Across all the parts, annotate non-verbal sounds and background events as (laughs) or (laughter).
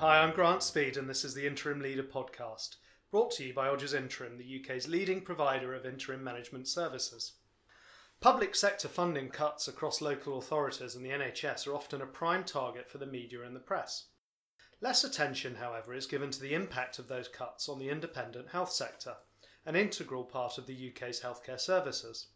Hi, I'm Grant Speed, and this is the Interim Leader podcast, brought to you by Odgers Interim, the UK's leading provider of interim management services. Public sector funding cuts across local authorities and the NHS are often a prime target for the media and the press. Less attention, however, is given to the impact of those cuts on the independent health sector, an integral part of the UK's healthcare services.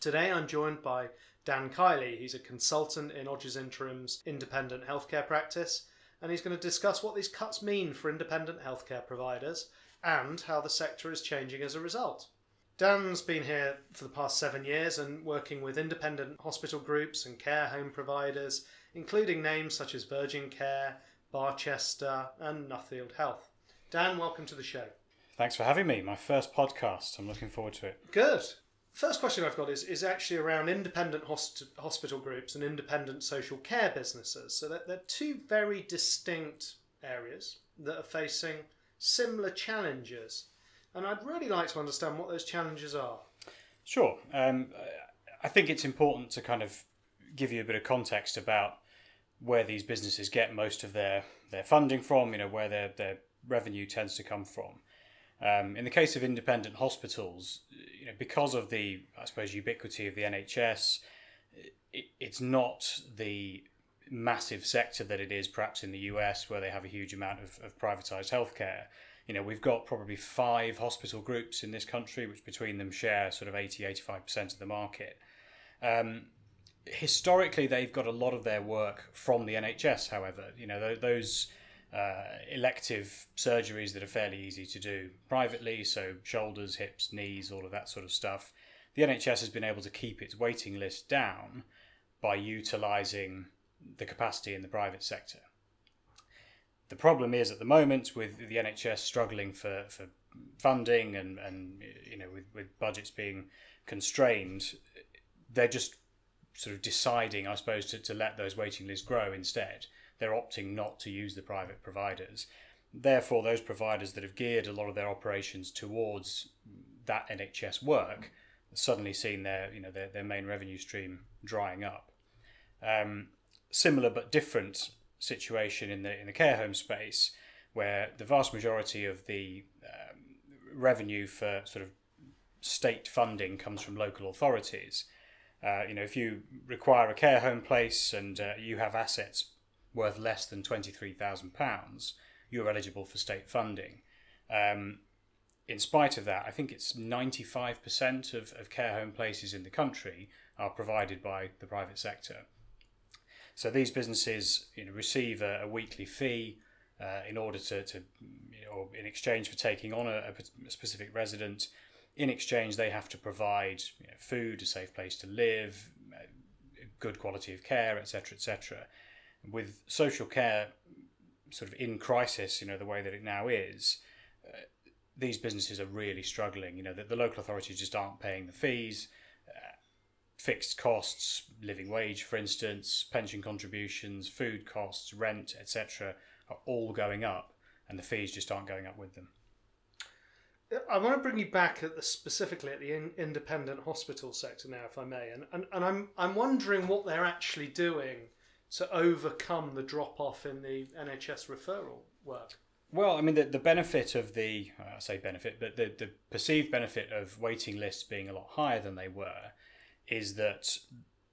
Today I'm joined by Dan Kiely. He's a consultant in Odgers Interim's independent healthcare practice, and he's going to discuss what these cuts mean for independent healthcare providers and how the sector is changing as a result. Dan's been here for the past seven years and working with independent hospital groups and care home providers, including names such as Virgin Care, Barchester, and Nuffield Health. Dan, welcome to the show. Thanks for having me. My first podcast. I'm looking forward to it. Good. First question I've got is, is actually around independent hospital groups and independent social care businesses. So they're, they're two very distinct areas that are facing similar challenges. And I'd really like to understand what those challenges are. Sure. Um, I think it's important to kind of give you a bit of context about where these businesses get most of their, their funding from, you know, where their, their revenue tends to come from. Um, in the case of independent hospitals, you know, because of the, I suppose, ubiquity of the NHS, it, it's not the massive sector that it is perhaps in the US, where they have a huge amount of, of privatized healthcare. You know, we've got probably five hospital groups in this country, which between them share sort of 80, 85% of the market. Um, historically, they've got a lot of their work from the NHS, however. You know, those uh, elective surgeries that are fairly easy to do privately, so shoulders, hips, knees, all of that sort of stuff. The NHS has been able to keep its waiting list down by utilising the capacity in the private sector. The problem is at the moment with the NHS struggling for, for funding and, and you know with, with budgets being constrained, they're just sort of deciding, I suppose, to, to let those waiting lists grow instead they're opting not to use the private providers. Therefore, those providers that have geared a lot of their operations towards that NHS work suddenly seen their you know their, their main revenue stream drying up. Um, similar but different situation in the in the care home space, where the vast majority of the um, revenue for sort of state funding comes from local authorities. Uh, you know, if you require a care home place and uh, you have assets worth less than £23,000, you're eligible for state funding. Um, in spite of that, I think it's 95% of, of care home places in the country are provided by the private sector. So these businesses you know, receive a, a weekly fee uh, in order to, to or in exchange for taking on a, a, specific resident. In exchange, they have to provide you know, food, a safe place to live, good quality of care, etc., etc with social care sort of in crisis, you know, the way that it now is, uh, these businesses are really struggling. You know, that the local authorities just aren't paying the fees, uh, fixed costs, living wage, for instance, pension contributions, food costs, rent, etc., are all going up, and the fees just aren't going up with them. I want to bring you back at the specifically at the in, independent hospital sector now, if I may, and, and, and I'm I'm wondering what they're actually doing to overcome the drop off in the NHS referral work? Well, I mean, the, the benefit of the, I say benefit, but the, the perceived benefit of waiting lists being a lot higher than they were is that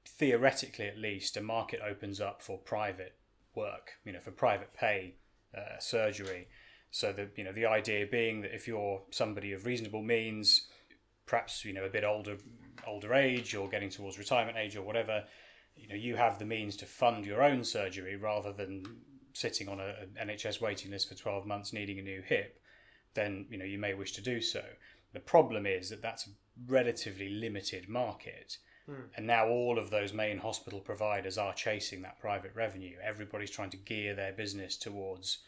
theoretically, at least, a market opens up for private work, you know, for private pay uh, surgery. So the you know the idea being that if you're somebody of reasonable means, perhaps you know a bit older older age or getting towards retirement age or whatever, you know you have the means to fund your own surgery rather than sitting on a, an NHS waiting list for 12 months needing a new hip, then you know you may wish to do so. The problem is that that's a relatively limited market. Mm. And now all of those main hospital providers are chasing that private revenue. Everybody's trying to gear their business towards,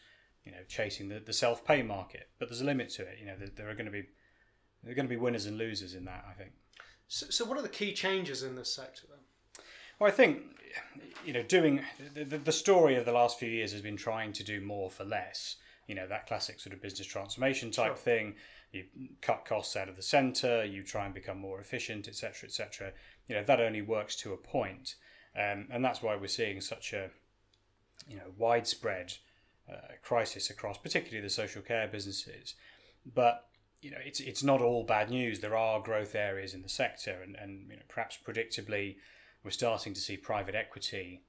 you know, chasing the, the self pay market. But there's a limit to it. You know, there, there, are going to be there are going to be winners and losers in that. I think. So, so what are the key changes in this sector then? Well, I think you know, doing the, the story of the last few years has been trying to do more for less. You know, that classic sort of business transformation type sure. thing. You cut costs out of the centre. You try and become more efficient, etc., etc. You know, that only works to a point, um, and that's why we're seeing such a you know widespread uh, crisis across, particularly the social care businesses. But you know, it's it's not all bad news. There are growth areas in the sector, and, and you know, perhaps predictably, we're starting to see private equity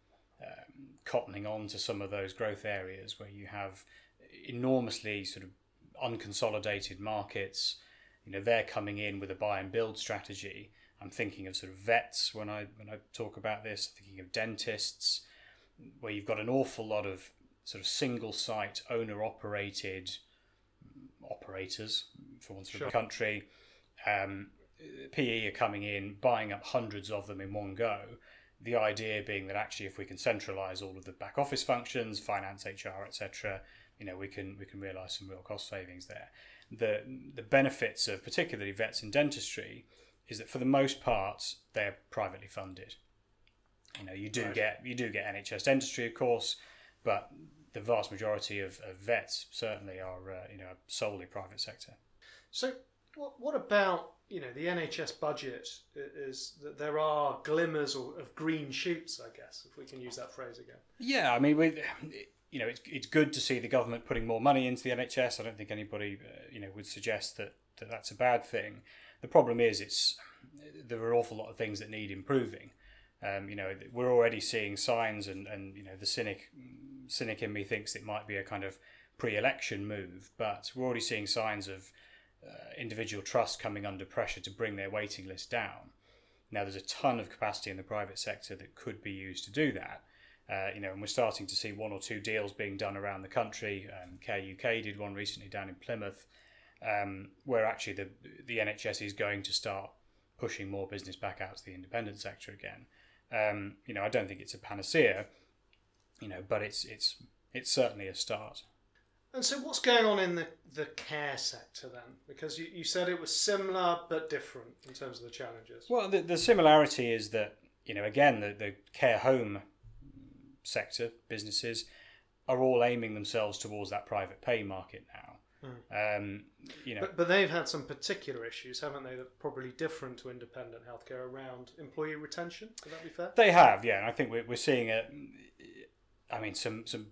um, cottoning on to some of those growth areas where you have enormously sort of unconsolidated markets. You know, they're coming in with a buy and build strategy. I'm thinking of sort of vets when I when I talk about this. thinking of dentists, where you've got an awful lot of sort of single site owner operated operators for one sort of country. Um, PE are coming in, buying up hundreds of them in one go. The idea being that actually, if we can centralise all of the back office functions, finance, HR, etc., you know, we can we can realise some real cost savings there. The the benefits of particularly vets and dentistry is that for the most part they're privately funded. You know, you do right. get you do get NHS dentistry, of course, but the vast majority of, of vets certainly are uh, you know solely private sector. So, what, what about you know the NHS budget? Is that there are glimmers of green shoots? I guess if we can use that phrase again. Yeah, I mean, we, you know, it's it's good to see the government putting more money into the NHS. I don't think anybody uh, you know would suggest that, that that's a bad thing. The problem is, it's there are an awful lot of things that need improving. Um, you know, we're already seeing signs, and, and you know, the cynic cynic in me thinks it might be a kind of pre-election move, but we're already seeing signs of uh, individual trusts coming under pressure to bring their waiting list down. Now, there's a ton of capacity in the private sector that could be used to do that. Uh, you know, and we're starting to see one or two deals being done around the country. Um, Care UK did one recently down in Plymouth, um, where actually the the NHS is going to start pushing more business back out to the independent sector again. Um, you know, I don't think it's a panacea, you know, but it's it's it's certainly a start. And so, what's going on in the, the care sector then? Because you, you said it was similar but different in terms of the challenges. Well, the, the similarity is that, you know, again, the, the care home sector businesses are all aiming themselves towards that private pay market now. Mm. Um, you know, but, but they've had some particular issues, haven't they? That are probably different to independent healthcare around employee retention. Would that be fair? They have, yeah. And I think we're, we're seeing a, I mean, some some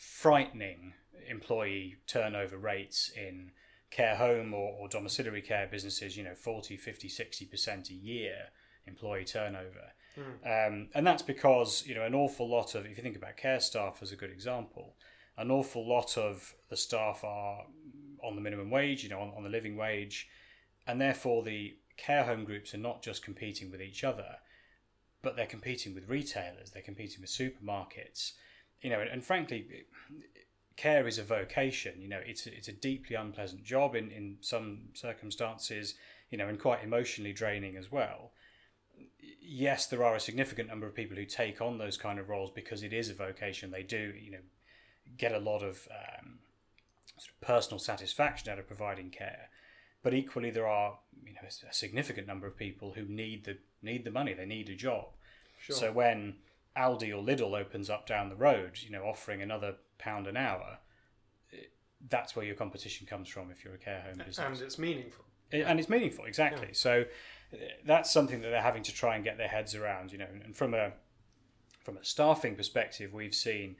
frightening employee turnover rates in care home or, or domiciliary care businesses. You know, 40, 50, 60 percent a year employee turnover. Mm. Um, and that's because you know an awful lot of if you think about care staff as a good example, an awful lot of the staff are on the minimum wage, you know, on, on the living wage, and therefore the care home groups are not just competing with each other, but they're competing with retailers, they're competing with supermarkets, you know, and, and frankly, care is a vocation. You know, it's it's a deeply unpleasant job in in some circumstances, you know, and quite emotionally draining as well. Yes, there are a significant number of people who take on those kind of roles because it is a vocation. They do, you know, get a lot of um, sort of personal satisfaction out of providing care. But equally, there are you know a significant number of people who need the need the money. They need a job. Sure. So when Aldi or Lidl opens up down the road, you know, offering another pound an hour, that's where your competition comes from if you're a care home business. And it's meaningful. And it's meaningful, exactly. Yeah. So uh, that's something that they're having to try and get their heads around, you know. And from a from a staffing perspective, we've seen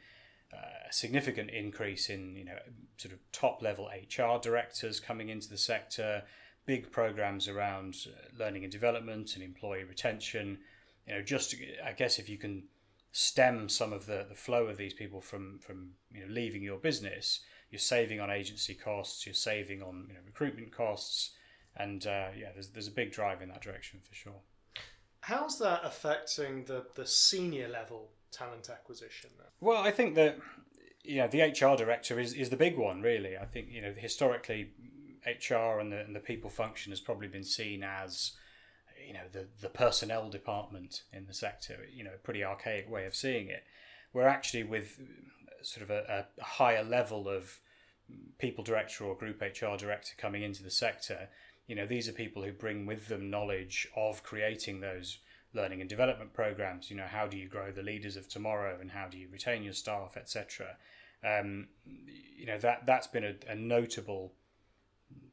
a significant increase in you know sort of top level HR directors coming into the sector, big programs around uh, learning and development and employee retention. You know, just I guess if you can stem some of the, the flow of these people from from you know leaving your business, you're saving on agency costs, you're saving on you know recruitment costs, and uh, yeah, there's there's a big drive in that direction for sure. How's that affecting the the senior level talent acquisition? Then? Well, I think that you know the HR director is, is the big one really. I think you know historically HR and the and the people function has probably been seen as you know the the personnel department in the sector. You know, a pretty archaic way of seeing it. We're actually with sort of a, a higher level of people director or group HR director coming into the sector, you know, these are people who bring with them knowledge of creating those learning and development programs. You know, how do you grow the leaders of tomorrow, and how do you retain your staff, etc. Um, you know that that's been a, a, notable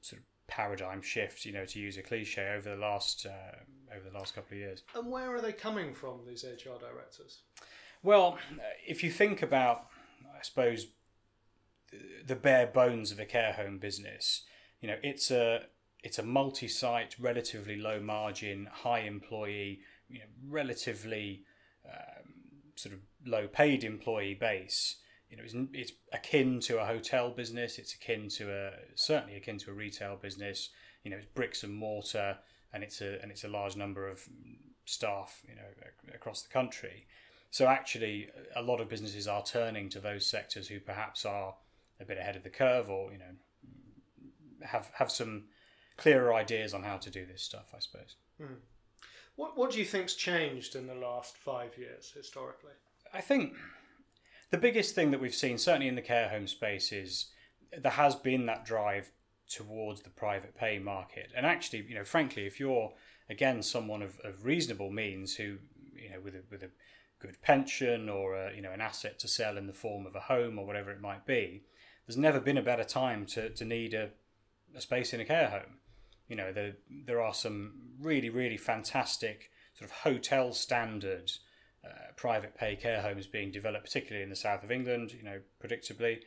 sort of paradigm shift. You know, to use a cliche over the last uh, over the last couple of years. And where are they coming from? These HR directors. Well, if you think about, I suppose, the bare bones of a care home business. You know, it's a it's a multi-site, relatively low margin, high employee, you know, relatively um, sort of low paid employee base. You know, it's, it's akin to a hotel business. It's akin to a certainly akin to a retail business. You know, it's bricks and mortar, and it's a and it's a large number of staff. You know, across the country. So actually, a lot of businesses are turning to those sectors who perhaps are a bit ahead of the curve, or you know, have have some clearer ideas on how to do this stuff. I suppose. Hmm. What What do you think's changed in the last five years historically? I think the biggest thing that we've seen, certainly in the care home space, is there has been that drive towards the private pay market. And actually, you know, frankly, if you're again someone of, of reasonable means who, you know, with a, with a good pension or a, you know an asset to sell in the form of a home or whatever it might be, there's never been a better time to, to need a, a space in a care home. You know, there there are some really really fantastic sort of hotel standard uh, private pay care homes being developed, particularly in the south of England. You know, predictably.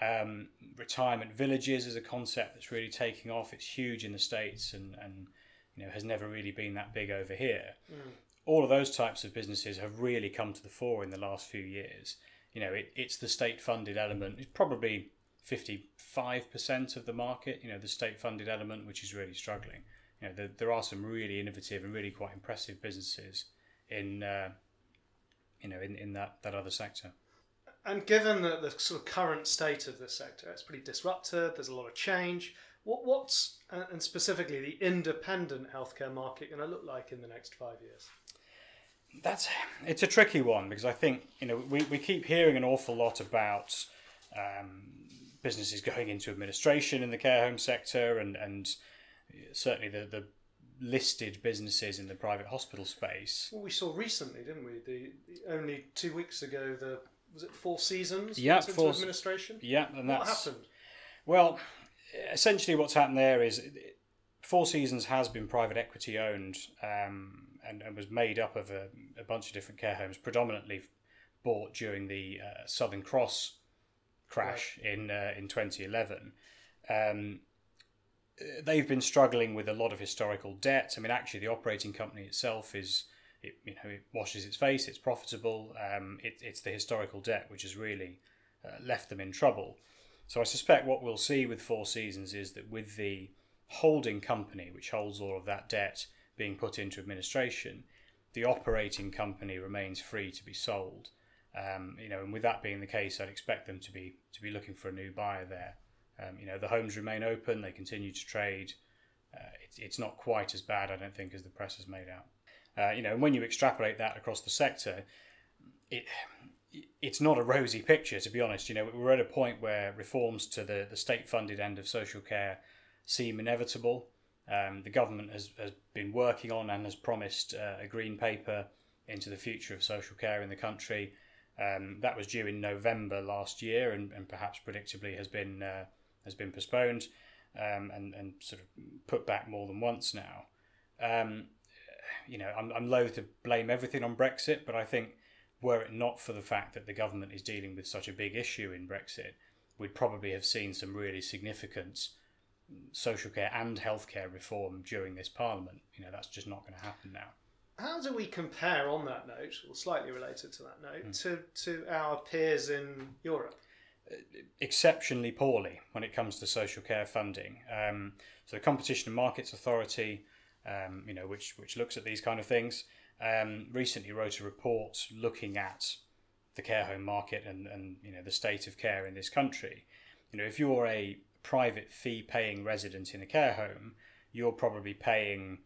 Um, retirement villages is a concept that's really taking off. It's huge in the states and, and you know has never really been that big over here. Mm all of those types of businesses have really come to the fore in the last few years. You know, it, it's the state funded element. It's probably 55% of the market, you know, the state funded element, which is really struggling. You know, there, there are some really innovative and really quite impressive businesses in, uh, you know, in, in that, that other sector. And given the, the sort of current state of the sector, it's pretty disrupted, there's a lot of change. What, what's, and specifically the independent healthcare market, going to look like in the next five years? That's it's a tricky one because I think you know we, we keep hearing an awful lot about um, businesses going into administration in the care home sector and and certainly the the listed businesses in the private hospital space. Well, we saw recently, didn't we? The, the only two weeks ago, the was it Four Seasons? Yeah, into administration. Yeah, and what happened? Well, essentially, what's happened there is Four Seasons has been private equity owned. Um, and, and was made up of a, a bunch of different care homes, predominantly bought during the uh, Southern Cross crash right. in uh, in 2011. Um, they've been struggling with a lot of historical debt. I mean, actually, the operating company itself is it, you know it washes its face. It's profitable. Um, it, it's the historical debt which has really uh, left them in trouble. So I suspect what we'll see with Four Seasons is that with the holding company, which holds all of that debt, being put into administration, the operating company remains free to be sold. Um, you know, and with that being the case, I'd expect them to be to be looking for a new buyer there. Um, you know, the homes remain open; they continue to trade. Uh, it's it's not quite as bad, I don't think, as the press has made out. Uh, you know, and when you extrapolate that across the sector, it it's not a rosy picture, to be honest. You know, we're at a point where reforms to the, the state funded end of social care seem inevitable. Um, the government has, has been working on and has promised uh, a green paper into the future of social care in the country. Um, that was due in November last year, and, and perhaps predictably has been uh, has been postponed um, and and sort of put back more than once now. Um, you know, I'm I'm loath to blame everything on Brexit, but I think were it not for the fact that the government is dealing with such a big issue in Brexit, we'd probably have seen some really significant social care and healthcare reform during this parliament. You know, that's just not going to happen now. How do we compare on that note, or slightly related to that note, mm. to, to our peers in Europe? Exceptionally poorly when it comes to social care funding. Um, so the Competition and Markets Authority, um, you know, which which looks at these kind of things, um, recently wrote a report looking at the care home market and, and you know the state of care in this country. You know, if you're a private fee paying resident in a care home, you're probably paying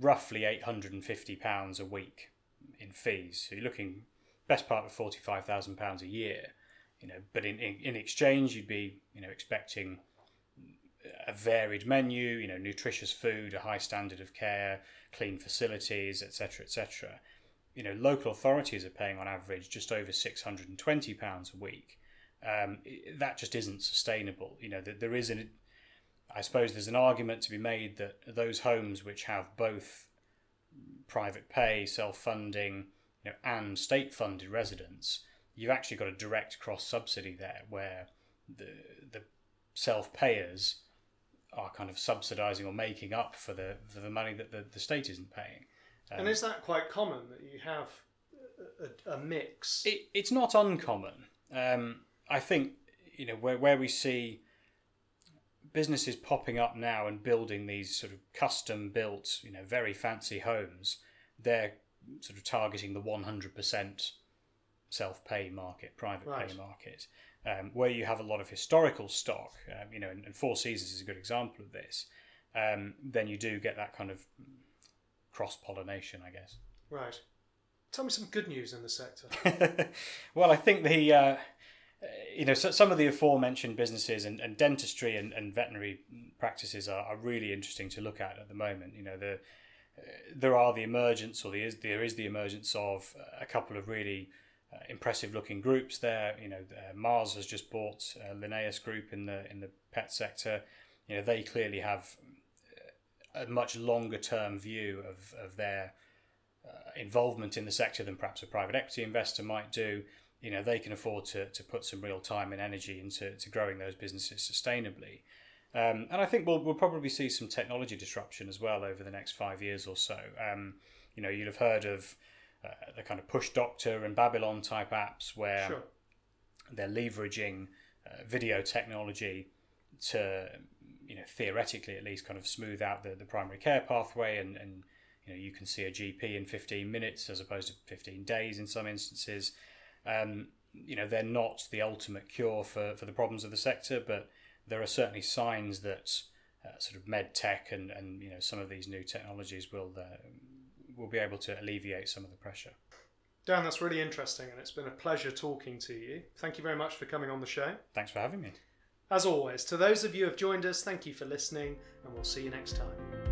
roughly £850 a week in fees. So you're looking best part of £45,000 a year. You know, but in, in, in exchange, you'd be you know expecting a varied menu, you know, nutritious food, a high standard of care, clean facilities, etc., etc. You know, local authorities are paying on average just over six hundred and twenty pounds a week um, that just isn't sustainable. You know, that there is an, I suppose there's an argument to be made that those homes which have both private pay, self-funding, you know, and state-funded residents, you've actually got a direct cross subsidy there, where the the self payers are kind of subsidising or making up for the for the money that the, the state isn't paying. Um, and is that quite common that you have a, a mix? It, it's not uncommon. Um, I think you know where where we see businesses popping up now and building these sort of custom built, you know, very fancy homes, they're sort of targeting the 100% self pay market, private right. pay market, um, where you have a lot of historical stock, um, you know, and, and, Four Seasons is a good example of this, um, then you do get that kind of cross pollination, I guess. Right. Tell me some good news in the sector. (laughs) well, I think the. Uh, you know, so some of the aforementioned businesses and, and dentistry and, and veterinary practices are, are really interesting to look at at the moment. You know, the uh, there are the emergence, or there is there is the emergence of a couple of really uh, impressive looking groups there. You know, uh, Mars has just bought uh, Linnaeus Group in the in the pet sector. You know, they clearly have a much longer term view of of their uh, involvement in the sector than perhaps a private equity investor might do you know they can afford to, to put some real time and energy into to growing those businesses sustainably. Um, and I think we'll, we'll probably see some technology disruption as well over the next five years or so. Um, you know, you'll have heard of uh, the kind of push doctor and Babylon type apps where sure. they're leveraging uh, video technology to, you know, theoretically at least kind of smooth out the, the primary care pathway and, and you know you can see a GP in 15 minutes as opposed to 15 days in some instances. Um, you know, they're not the ultimate cure for, for the problems of the sector, but there are certainly signs that uh, sort of med tech and, and you know some of these new technologies will uh, will be able to alleviate some of the pressure. Dan, that's really interesting, and it's been a pleasure talking to you. Thank you very much for coming on the show. Thanks for having me. As always, to those of you who have joined us, thank you for listening, and we'll see you next time.